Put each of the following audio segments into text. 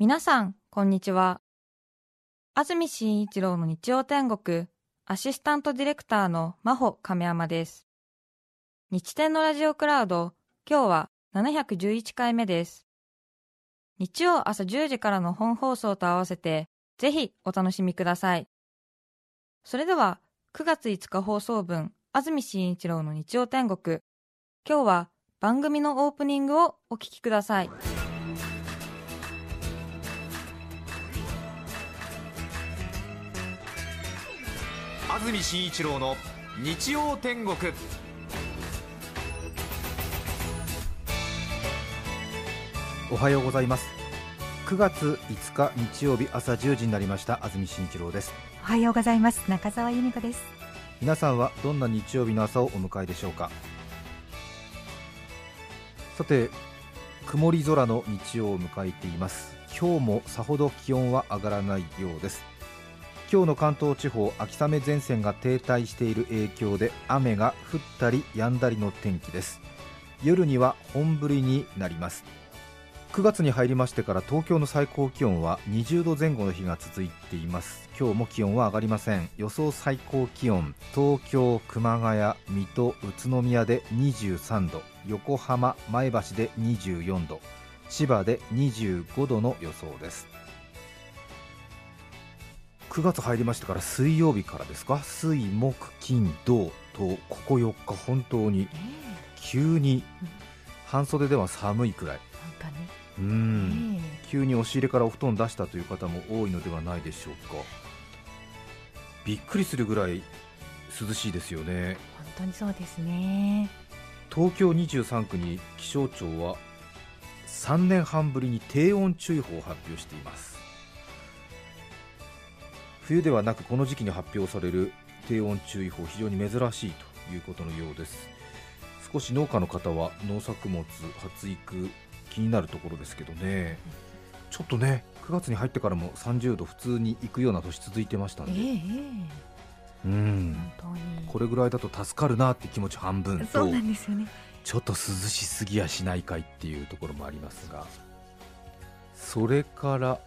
皆さん、こんにちは。安住紳一郎の日曜天国、アシスタントディレクターの真帆亀山です。日天のラジオクラウド、今日は711回目です。日曜朝10時からの本放送と合わせて、ぜひお楽しみください。それでは、9月5日放送分、安住紳一郎の日曜天国、今日は番組のオープニングをお聞きください。安住紳一郎の日曜天国。おはようございます。9月5日日曜日朝10時になりました。安住紳一郎です。おはようございます。中澤由美子です。皆さんはどんな日曜日の朝をお迎えでしょうか？さて曇り空の日曜を迎えています。今日もさほど気温は上がらないようです今日の関東地方秋雨前線が停滞している影響で雨が降ったり止んだりの天気です。夜には本降りになります。9月に入りましてから東京の最高気温は20度前後の日が続いています。今日も気温は上がりません。予想最高気温東京熊谷水戸宇都宮で23度。横浜前橋で24度。千葉で25度の予想です。9月入りましてから水曜日からですか？水木金土とここ4日本当に急に半袖では寒いくらい。急に押し入れからお布団出したという方も多いのではないでしょうか。びっくりするぐらい涼しいですよね。本当にそうですね。東京23区に気象庁は3年半ぶりに低温注意報を発表しています冬ではなくこの時期に発表される低温注意報非常に珍しいということのようです。少し農家の方は農作物発育気になるところですけどね。ちょっとね9月に入ってからも30度普通に行くような年続いてましたんで、えええうん。これぐらいだと助かるなって気持ち半分とそうなんですよね。ちょっと涼しすぎやしないかいっていうところもありますが。それから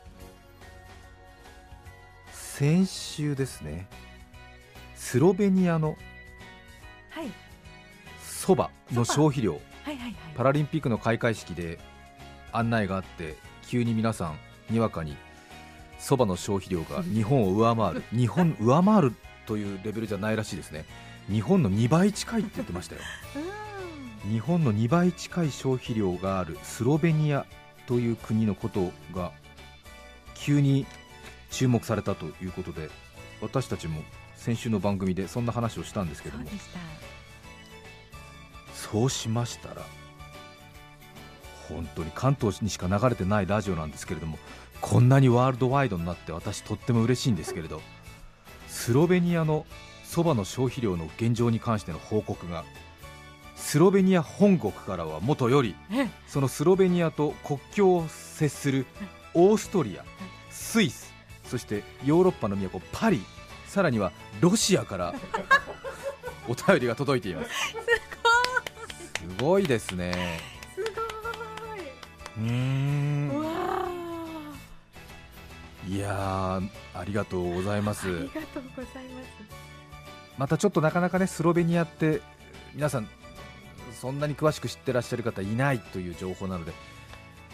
先週ですねスロベニアのはい。そばの消費量はいはいはい。パラリンピックの開会式で案内があって急に皆さんにわかにそばの消費量が 日本を上回る日本上回るというレベルじゃないらしいですね。日本の2倍近いって言ってましたよ。日本の2倍近い消費量があるスロベニアという国のことが急に注目されたということで私たちも先週の番組でそんな話をしたんですけども。そうでしましたら本当に関東にしか流れてないラジオなんですけれどもこんなにワールドワイドになって私とっても嬉しいんですけれどスロベニアのそばの消費量の現状に関しての報告がスロベニア本国からはもとよりえそのスロベニアと国境を接するオーストリア、スイス、そしてヨーロッパの都パリ、さらにはロシアから お便りが届いています。すごいですね。すごうーい、ん。わいやー、ありがとうございます。あありがとうございますまたちょっとなかなかねスロベニアって皆さんそんなに詳しく知ってらっしゃる方いないという情報なので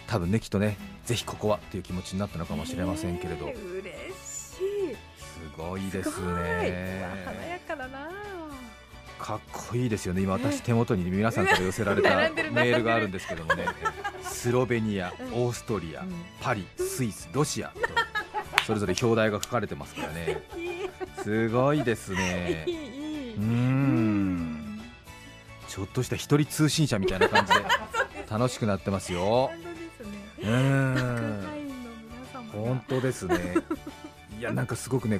多分ねきっとねぜひここはという気持ちになったのかもしれませんけれど、ええ嬉しいすごいですね。華やかだな。かっこいいですよね。今私手元に皆さんから寄せられたメールがあるんですけどもね。スロベニアうん。オーストリアうん。パリスイスロシアとそれぞれ表題が書かれてますからね。すごいですね。うーん。ちょっとした一人通信社みたいな感じで 楽しくなってますよ。本当ですね。いやなんかすごくね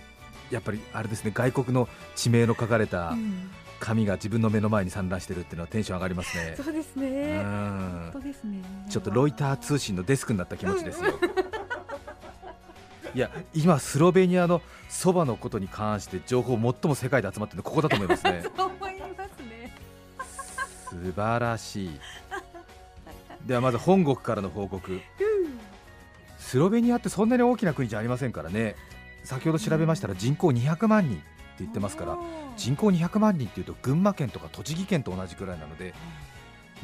やっぱりあれですね外国の地名の書かれたうん。紙が自分の目の前に散乱してるっていうのはテンション上がりますね。そうですうねん。本当ですね。ちょっとロイター通信のデスクになった気持ちですよ。いや今、スロベニアのそばのことに関して情報、最も世界で集まってるのここだと思いますね。そう思いますね。素晴らしい。ではまず本国からの報告、スロベニアってそんなに大きな国じゃありませんからね先ほど調べましたら人口200万人って言ってますから人口200万人っていうと群馬県とか栃木県と同じくらいなので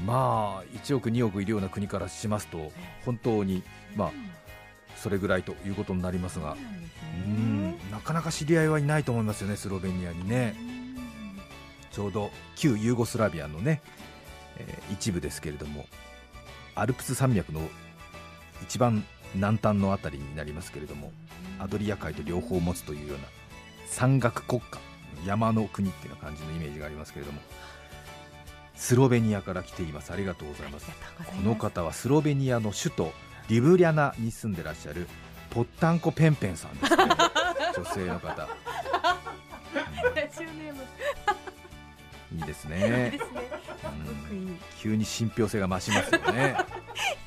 まあ1億2億いるような国からしますと本当にまあそれぐらいということになりますが。うんなかなか知り合いはいないと思いますよねスロベニアにね。ちょうど旧ユーゴスラビアのね、えー一部ですけれどもアルプス山脈の一番南端のあたりになりますけれどもアドリア海と両方持つというような山岳国家山の国っていうような感じのイメージがありますけれどもスロベニアから来ています。ありがとうございます。この方はスロベニアの首都リブリャナに住んでらっしゃるポッタンコペンペンさんですね。女性の方。いいですいいねですね。すごくいい。急に信憑性が増しますよね。うん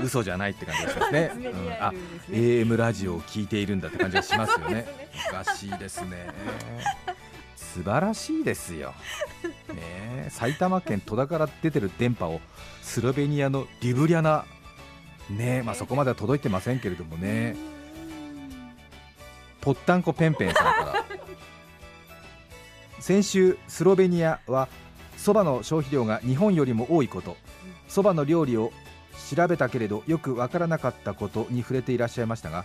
嘘じゃないって感じがしますね、うん。あ AM ラジオを聞いているんだって感じがしますよね。おかしいですね。素晴らしいですよ、ねえ、埼玉県戸田から出てる電波をスロベニアのリブリャナ。ねえ。まあ、そこまでは届いてませんけれどもね。ポッタンコペンペンさんから。先週スロベニアはそばの消費量が日本よりも多いこと。そばの料理を調べたけれどよくわからなかったことに触れていらっしゃいましたが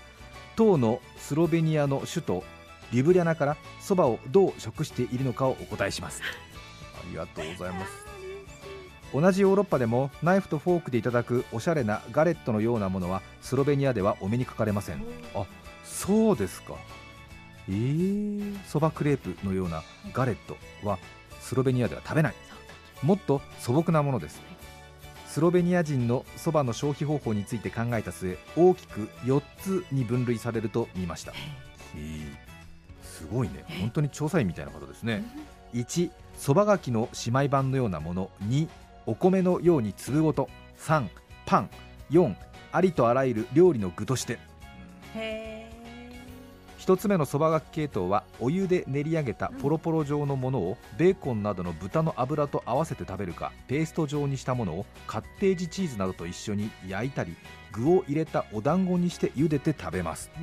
当のスロベニアの首都リブリャナからそばをどう食しているのかをお答えします。ありがとうございます。同じヨーロッパでもナイフとフォークでいただくおしゃれなガレットのようなものはスロベニアではお目にかかれません。あそうですか。えー、そばクレープのようなガレットはスロベニアでは食べない。もっと素朴なものですスロベニア人のそばの消費方法について考えた末大きく4つに分類されると見ました。え。ーすごいね。本当に調査員みたいな方ですね。1そばがきの姉妹版のようなもの。2お米のように粒ごと。3パン。4ありとあらゆる料理の具として。へ一つ目のそばがき系統はお湯で練り上げたポロポロ状のものをベーコンなどの豚の脂と合わせて食べるかペースト状にしたものをカッテージチーズなどと一緒に焼いたり具を入れたお団子にして茹でて食べます。え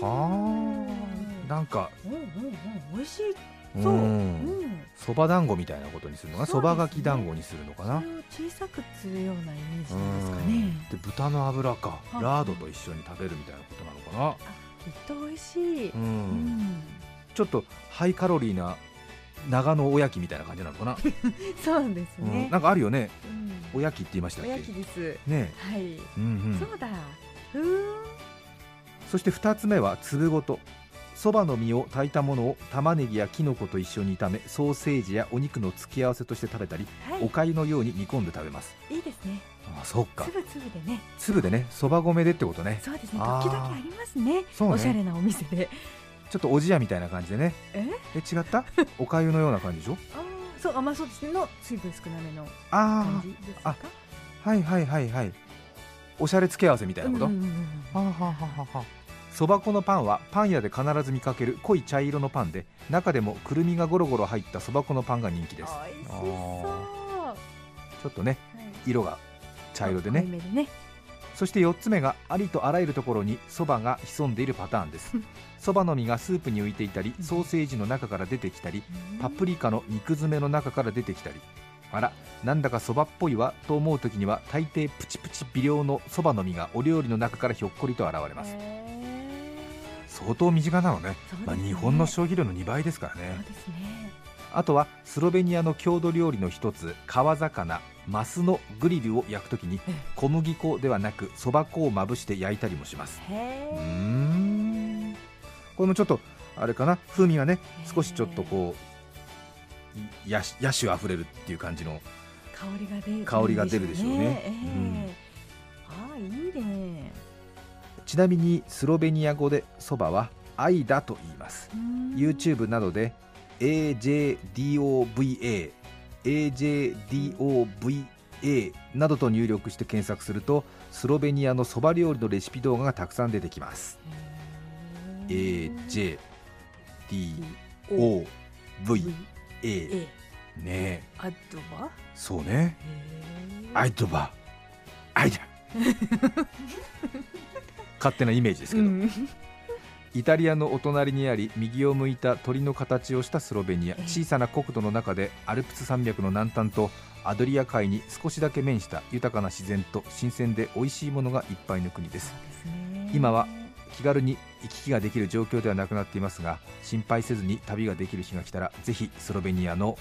はあ。なんかうんうんうん美味しい。うん。そう。うん。そば団子みたいなことにするのかな？そばがき団子にするのかな？小さくするようなイメージなんですかね。で豚の脂かはラードと一緒に食べるみたいなことなのかきっと美味しい。な、ううん。んちょっとハイカロリーな長野おやきみたいな感じなのかな、そうですうん。ねなんかあるよね。うん。おやきって言いましたっけ？おやきです。ね。はい。え、うんうん、そうだ。ふーん。そして2つ目は粒ごとそばの実を炊いたものを玉ねぎやきのこと一緒に炒めソーセージやお肉の付け合わせとして食べたり、はい。おかゆのように煮込んで食べます。いいですね。あそっか。つぶつぶでね。粒でねそば米でってことね。そうですね。時々ありますね。ね。おしゃれなお店で。ちょっとおじやみたいな感じでね。え？え違った？おかゆのような感じでしょ？あーそうあまあそうですね。の水分少なめのあ感じですか？あはいはいはいはい。おしゃれ付け合わせみたいなこと、うんうんうんうんはあはあはあはあそば粉のパンはパン屋で必ず見かける濃い茶色のパンで中でもくるみがゴロゴロ入ったそば粉のパンが人気です。ちょっとねはい。色が茶色でね。ね。そして4つ目がありとあらゆるところにそばが潜んでいるパターンです。そばの実がスープに浮いていたりソーセージの中から出てきたりパプリカの肉詰めの中から出てきたり。あらなんだかそばっぽいわと思う時には大抵プチプチ微量のそばの実がお料理の中からひょっこりと現れます。へ相当身近なのね。まあ、日本の消費量の2倍ですからね。ね。あとはスロベニアの郷土料理の一つ川魚マスのグリルを焼くときにええ。小麦粉ではなくそば粉をまぶして焼いたりもします。へうん。これもちょっとあれかな？風味がね少しちょっとこうや野種あふれるっていう感じの香りが出る。香りが出るでしょうね。ああいいねちなみにスロベニア語でそばはアイダと言います。YouTube などで AJDOVA AJDOVA などと入力して検索するとスロベニアのそば料理のレシピ動画がたくさん出てきます。AJDOVA A ねえ。あとはそうね。アイドバ。アイダ勝手なイメージですけど、うん。イタリアのお隣にあり右を向いた鳥の形をしたスロベニア。ええ。小さな国土の中でアルプス山脈の南端とアドリア海に少しだけ面した豊かな自然と新鮮で美味しいものがいっぱいの国です。今は気軽に行き来ができる状況ではなくなっていますが心配せずに旅ができる日が来たらぜひスロベニアの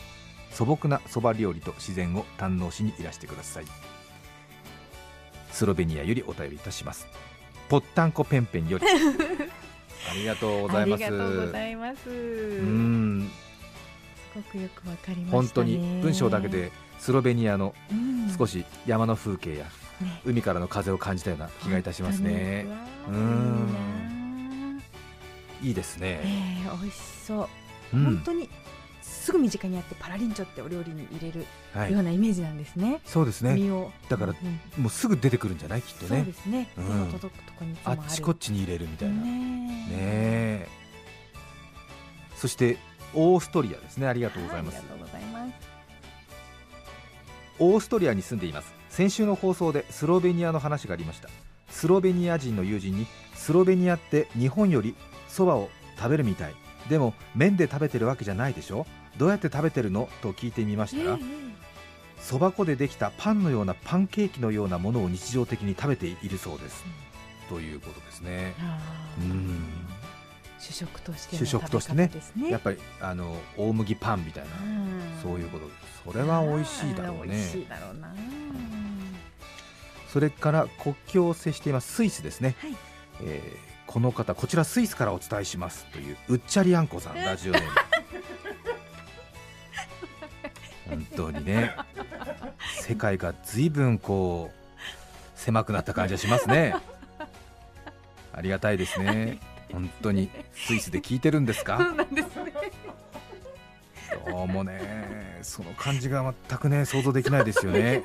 素朴なそば料理と自然を堪能しにいらしてください。スロベニアよりお便りいたしますポッタンコペンペンより。ありがとうございます。ありがとうございます。うすんごくよくわかりましたね。本当に文章だけでスロベニアのうん。少し山の風景やね。海からの風を感じたような気がいたしますね。本当にうん。いいですね、ええ美味しそう。うん。本当にすぐ身近にあってパラリンチョってお料理に入れるはい。ようなイメージなんですね。そうですね。身を。だからうんもうすぐ出てくるんじゃない？きっとそうねですね。うん。届くとこにあっちこっちに入れるみたいな。ねねえ。そしてオーストリアですね。ありがとうございます、はありがとうございます。オーストリアに住んでいます。先週の放送でスロベニアの話がありました。スロベニア人の友人にスロベニアって日本よりそばを食べるみたい。でも麺で食べてるわけじゃないでしょ？どうやって食べてるの？と聞いてみましたらええそば粉でできたパンのようなパンケーキのようなものを日常的に食べているそうです。ということですね。あうーん。主食としての主食としてねね。やっぱりあの大麦パンみたいなうん。そういうこと。それは美味しいだろうね。いだろうな。それから国境を接していますスイスですね、はい。えーこの方こちらスイスからお伝えしますといううっちゃりあんこさんラジオネーム本当にね。世界が随分こう狭くなった感じがしますね。ありがたいですね。本当に。スイスで聞いてるんですか？そうなんですね。どうもね。その感じが全くね想像できないですよね。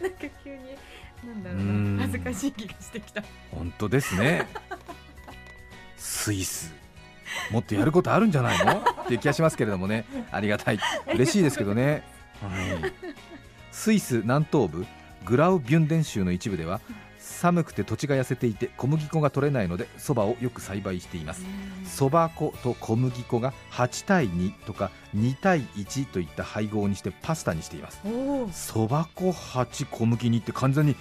なんか急になんだろう恥ずかしい気がしてきた。本当ですね。スイス。もっとやることあるんじゃないの？っていう気がしますけれどもね。ありがたい。嬉しいですけどね、はい、スイス南東部グラウビュンデン州の一部では寒くて土地が痩せていて小麦粉が取れないのでそばをよく栽培しています。そば粉と小麦粉が8対2とか2対1といった配合にしてパスタにしています。そば粉8小麦2って完全に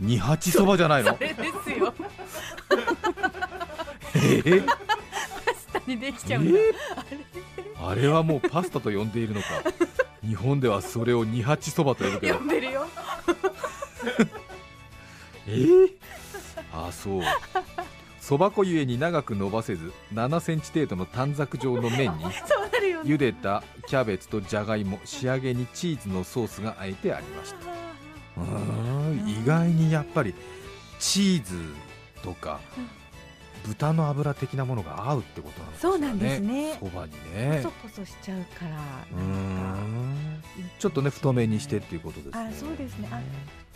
うん。2八そばじゃないの？それですよ。え？ー下にできちえゃうんだ。ー？あれ？はもうパスタと呼んでいるのか。日本ではそれを二八そばと呼ぶけど。呼んでるよ。えー、あそう。そば粉ゆえに長く伸ばせず7センチ程度の短冊状の麺に。茹でたキャベツとじゃがいも仕上げにチーズのソースがあえてありました。うーん意外にやっぱりチーズとか豚の油的なものが合うってことなのかしらね。そうなんですね。そばにね。ポソポソしちゃうから。うん。ちょっとね太めにしてっていうことですね。あ、そうですね。あ、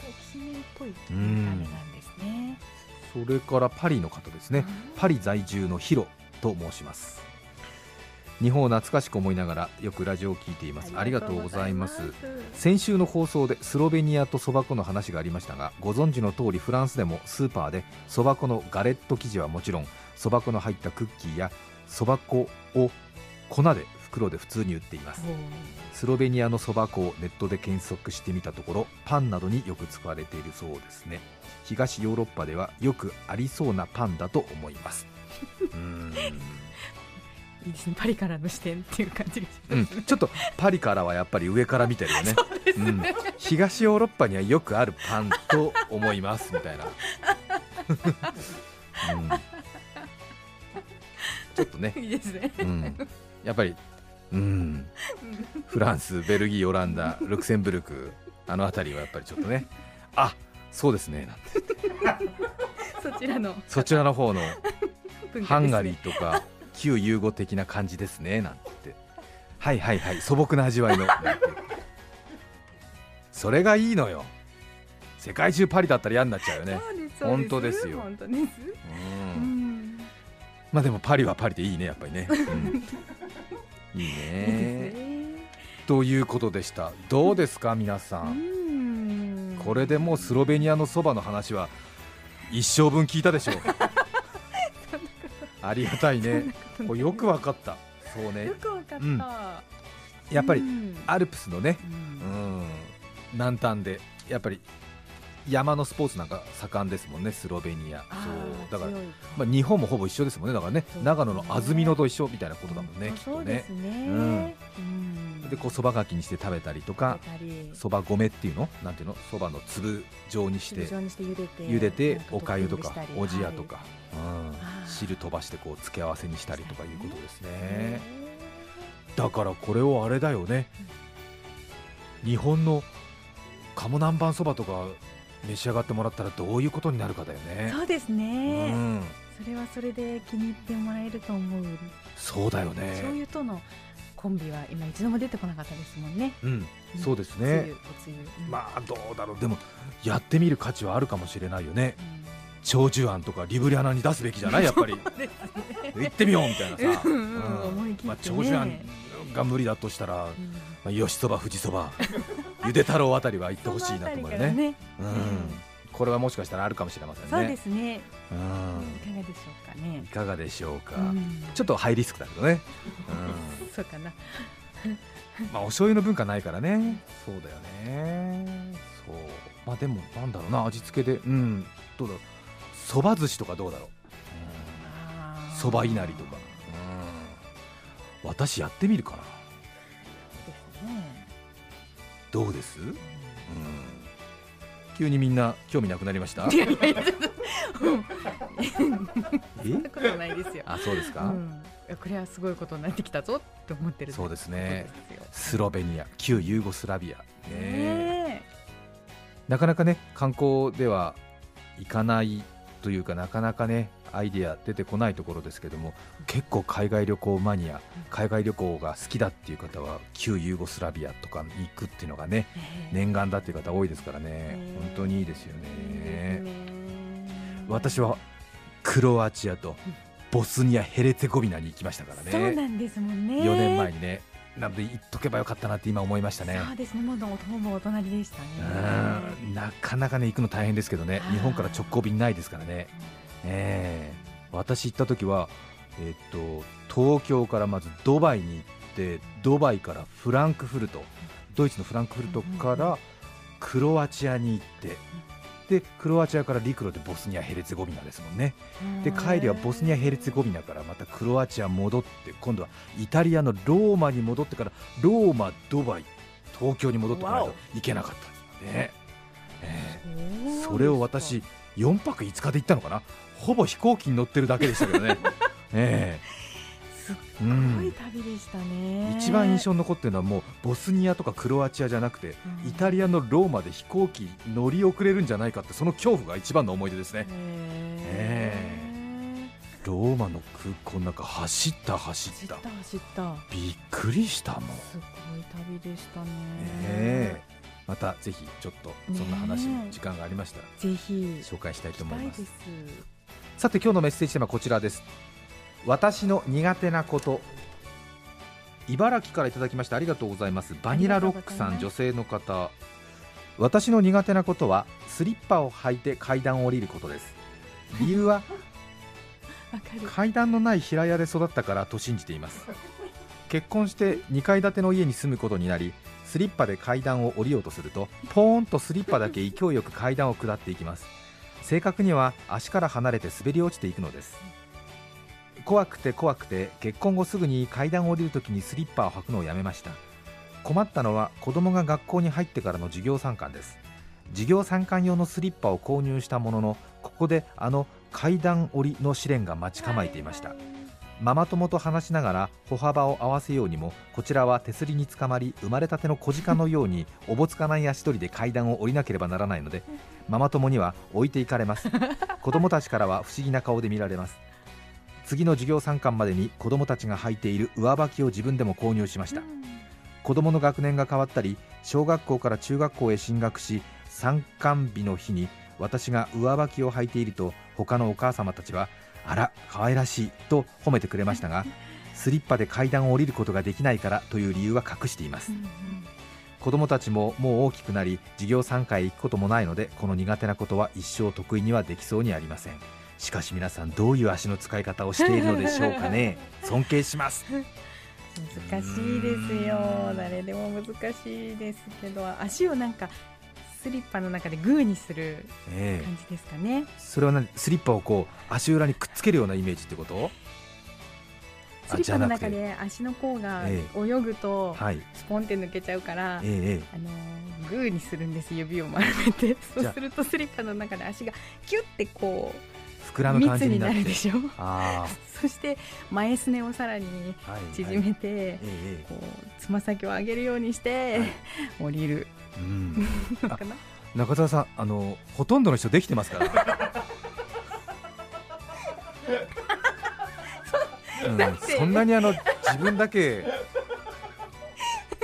きしめんっぽいうん見た目なんですね。それからパリの方ですね。パリ在住のヒロと申します日本を懐かしく思いながらよくラジオを聞いています。ありがとうございます。先週の放送でスロベニアとそば粉の話がありましたがご存知の通りフランスでもスーパーでそば粉のガレット生地はもちろんそば粉の入ったクッキーやそば粉を粉で袋で普通に売っています。スロベニアのそば粉をネットで検索してみたところパンなどによく使われているそうですね。東ヨーロッパではよくありそうなパンだと思います いいですね。パリからの視点っていう感じがしうます。ん、ちょっとパリからはやっぱり上から見てるよ ね。うん、東ヨーロッパにはよくあるパンと思いますみたいな、うん、ちょっとね、いいですね。うん、やっぱり、うん、フランス、ベルギー、オランダ、ルクセンブルクあの辺りはやっぱりちょっとね。あそうですね。なんてそちらの。そちらの方の ハンガリーとか旧ユーゴ的な感じですねなんて。はいはいはい。素朴な味わいの。それがいいのよ。世界中パリだったら嫌になっちゃうよね。本当ですよ。本当です。ううん。ん。まあでもパリはパリでいいねやっぱりね、うん。いいね。ということでした。どうですか皆さうんん。これでもうスロベニアのそばの話は一生分聞いたでしょうありがたいね。これよくわかった。そうね。よくわかった、うん。やっぱりうん。アルプスのね、ううん。ん、南端でやっぱり山のスポーツなんか盛んですもんねスロベニア。あそう。だから、まあ、日本もほぼ一緒ですもんね。だからねそう長野の安曇野と一緒みたいなことだもんね、うんきっとね。そうですね。うん。うん。でこうそばがきにして食べたりとか食べたり。そば米っていうの？なんていうの？そばの粒状にしてして茹でておかゆとかおじやとか、はい。うん汁飛ばしてこう付け合わせにしたりとかいうことですね。へだからこれをあれだよね。日本の鴨南蛮そばとか召し上がってもらったらどういうことになるかだよーね。そうですうね、ん。それはそれで気に入ってもらえると思う、そうだよ醤ね油とのコンビは今一度も出てこなかったですもんね。うん。そうですね。まあどうだろう。でもやってみる価値はあるかもしれないよね。うん長寿庵とかリブリアナに出すべきじゃない？やっぱり。行ってみようみたいなさ、まあ、長寿庵が無理だとしたら、うん。まあ、吉そば富士そばゆで太郎あたりは行ってほしいなと思うよね。うん。これはもしかしたらあるかもしれませんね。そうですね、ういかがでしょうかね。んいかがでしょうか、うん。ちょっとハイリスクだけどね、そうかな。うん、まあお醤油の文化ないからね。そうだよね。そう。まあでもなんだろうな味付けで。うん。どうだろうそば寿司とかどうだろう？そばいなりとか、うん、私やってみるかな。どうです、うん、急にみんな興味なくなりました？いやいやいやことないですよ。あそうですか、うん。これはすごいことになってきたぞって思ってるそうですね。スロベニア旧ユーゴスラビア。ねねなかなかね観光では行かないというかなかなかねアイデア出てこないところですけども結構海外旅行マニア海外旅行が好きだっていう方は旧ユーゴスラビアとかに行くっていうのがねえ念願だっていう方多いですからね。ね本当にいいですよね。私はクロアチアとボスニア・ヘレツェゴビナに行きましたからそうねなんですもんね。4年前にねなので行っとけばよかったなって今思いましたね。そうですね。もうほぼお隣でしたね。うん。なかなかね行くの大変ですけどね。はい日本から直行便ないですからね。ええ。私行った時はえっと東京からまずドバイに行ってドバイからフランクフルトドイツのフランクフルトからクロアチアに行ってでクロアチアから陸路でボスニア・ヘレツェゴビナですもんね。で帰りはボスニア・ヘルツェゴビナからまたクロアチア戻って今度はイタリアのローマに戻ってからローマ、ドバイ、東京に戻ってこないといけなかった。んですね、ええ。それを私4泊5日で行ったのかな？ほぼ飛行機に乗ってるだけでしたけどね、えすっえうごいん、旅でしたね。一番印象に残ってるのはもうボスニアとかクロアチアじゃなくてうん。イタリアのローマで飛行機乗り遅れるんじゃないかってその恐怖が一番の思い出ですね。へローマの空港なんか走った走った。た走った。びっくりしたもん。すごい旅でしたね。ええ。またぜひちょっとそんな話も時間がありましたらぜひ。紹介したいと思います。さて今日のメッセージテーマはこちらです私の苦手なこと。茨城からいただきましてありがとうございます。バニラロックさん女性の方。私の苦手なことはスリッパを履いて階段を降りることです。理由は 階段のない平屋で育ったからと信じています。結婚して2階建ての家に住むことになりスリッパで階段を降りようとするとポーンとスリッパだけ勢いよく階段を下っていきます。正確には足から離れて滑り落ちていくのです怖くて怖くて結婚後すぐに階段を降りるときにスリッパを履くのをやめました。困ったのは子供が学校に入ってからの授業参観です。授業参観用のスリッパを購入したもののここであの階段降りの試練が待ち構えていました。ママ友と話しながら歩幅を合わせようにもこちらは手すりにつかまり生まれたての小鹿のようにおぼつかない足取りで階段を降りなければならないのでママ友には置いていかれます。子供たちからは不思議な顔で見られます。次の授業参観までに子供たちが履いている上履きを自分でも購入しました。子供の学年が変わったり小学校から中学校へ進学し参観日の日に私が上履きを履いていると他のお母様たちはあら可愛らしいと褒めてくれましたが スリッパで階段を降りることができないからという理由は隠しています。うんうん。子供たちももう大きくなり授業参加へ行くこともないのでこの苦手なことは一生得意にはできそうにありませんしかし皆さんどういう足の使い方をしているのでしょうかね？尊敬します。難しいですよ。誰でも難しいですけど足をなんかスリッパの中でグーにするええ。感じですかね、それは何？スリッパをこう足裏にくっつけるようなイメージってこと？スリッパの中で足の甲がえ泳ぐとはい。スポンって抜けちゃうから、えええあのーグーにするんです指を丸めて。そうするとスリッパの中で足がキュッてこえ膨らうむ感じ密にになってなるでしょ？あ そして前すねをさらにあ、はい、縮はい。めて、ええつま先を上げるようにして、はい。降りる。えうん。中澤さんあのほとんどの人できてますから、うんそんなにあの自分だけ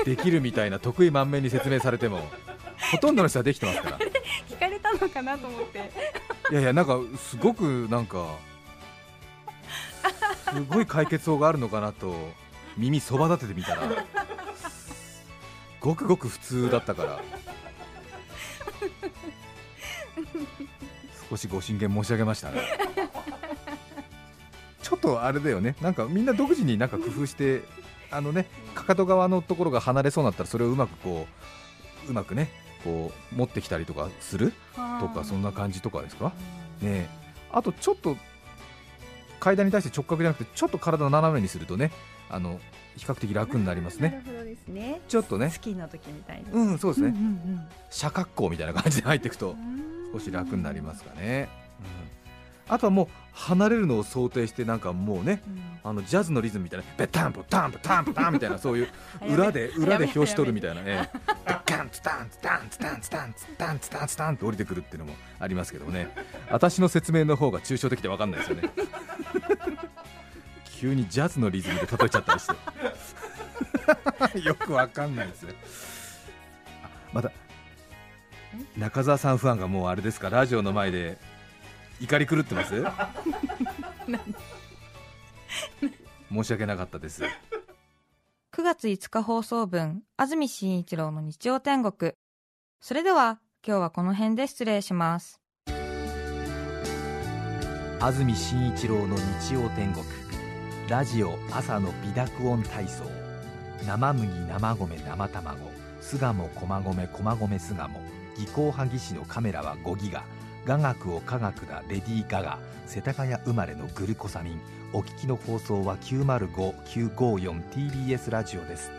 できるみたいな得意満面に説明されてもほとんどの人はできてますから。聞かれたのかなと思っていやいやなんかすごくなんかすごい解決法があるのかなと耳そば立ててみたらごくごく普通だったから少しご神言申し上げましたね。ちょっとあれだよね。なんかみんな独自になんか工夫してあのねかかと側のところが離れそうになったらそれをうまくこううまくねこう持ってきたりとかする？とかそんな感じとかですか？ねえ。あとちょっと階段に対して直角じゃなくてちょっと体を斜めにするとねあの比較的楽になりますね。なるほどですね。ちょっとね。スキーの時みたいに。うんそうですね、んうん斜角行みたいな感じで入っていくとうん。少し楽になりますかね、うん、あとはもう離れるのを想定してなんかもうねうん。あのジャズのリズムみたいなベタンポタンポタンポタンみたいなそういう 裏で裏で表紙取るみたいなねガンツタンツタンツタンツタンツタンツタンツタンって降りてくるっていうのもありますけどね。私の説明の方が抽象的で分かんないですよね。急にジャズのリズムで例えちゃったりして。よく分かんないですねあまた中澤さんファンがもうあれですか？ラジオの前で怒り狂ってます？申し訳なかったです。9月5日放送分安住紳一郎の日曜天国。それでは今日はこの辺で失礼します。安住紳一郎の日曜天国。ラジオ朝の美濁音体操。生麦生米生卵。巣鴨駒込駒込巣鴨。技巧派技師のカメラは5ギガ雅楽を科学だレディー・ガガ世田谷生まれのグルコサミンお聞きの放送は 905954TBS ラジオです。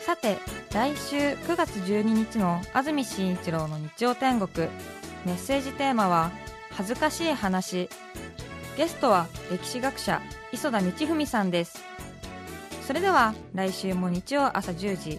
さて来週9月12日の安住紳一郎の日曜天国。メッセージテーマは「恥ずかしい話」ゲストは歴史学者磯田道文さんです。それでは来週も日曜朝10時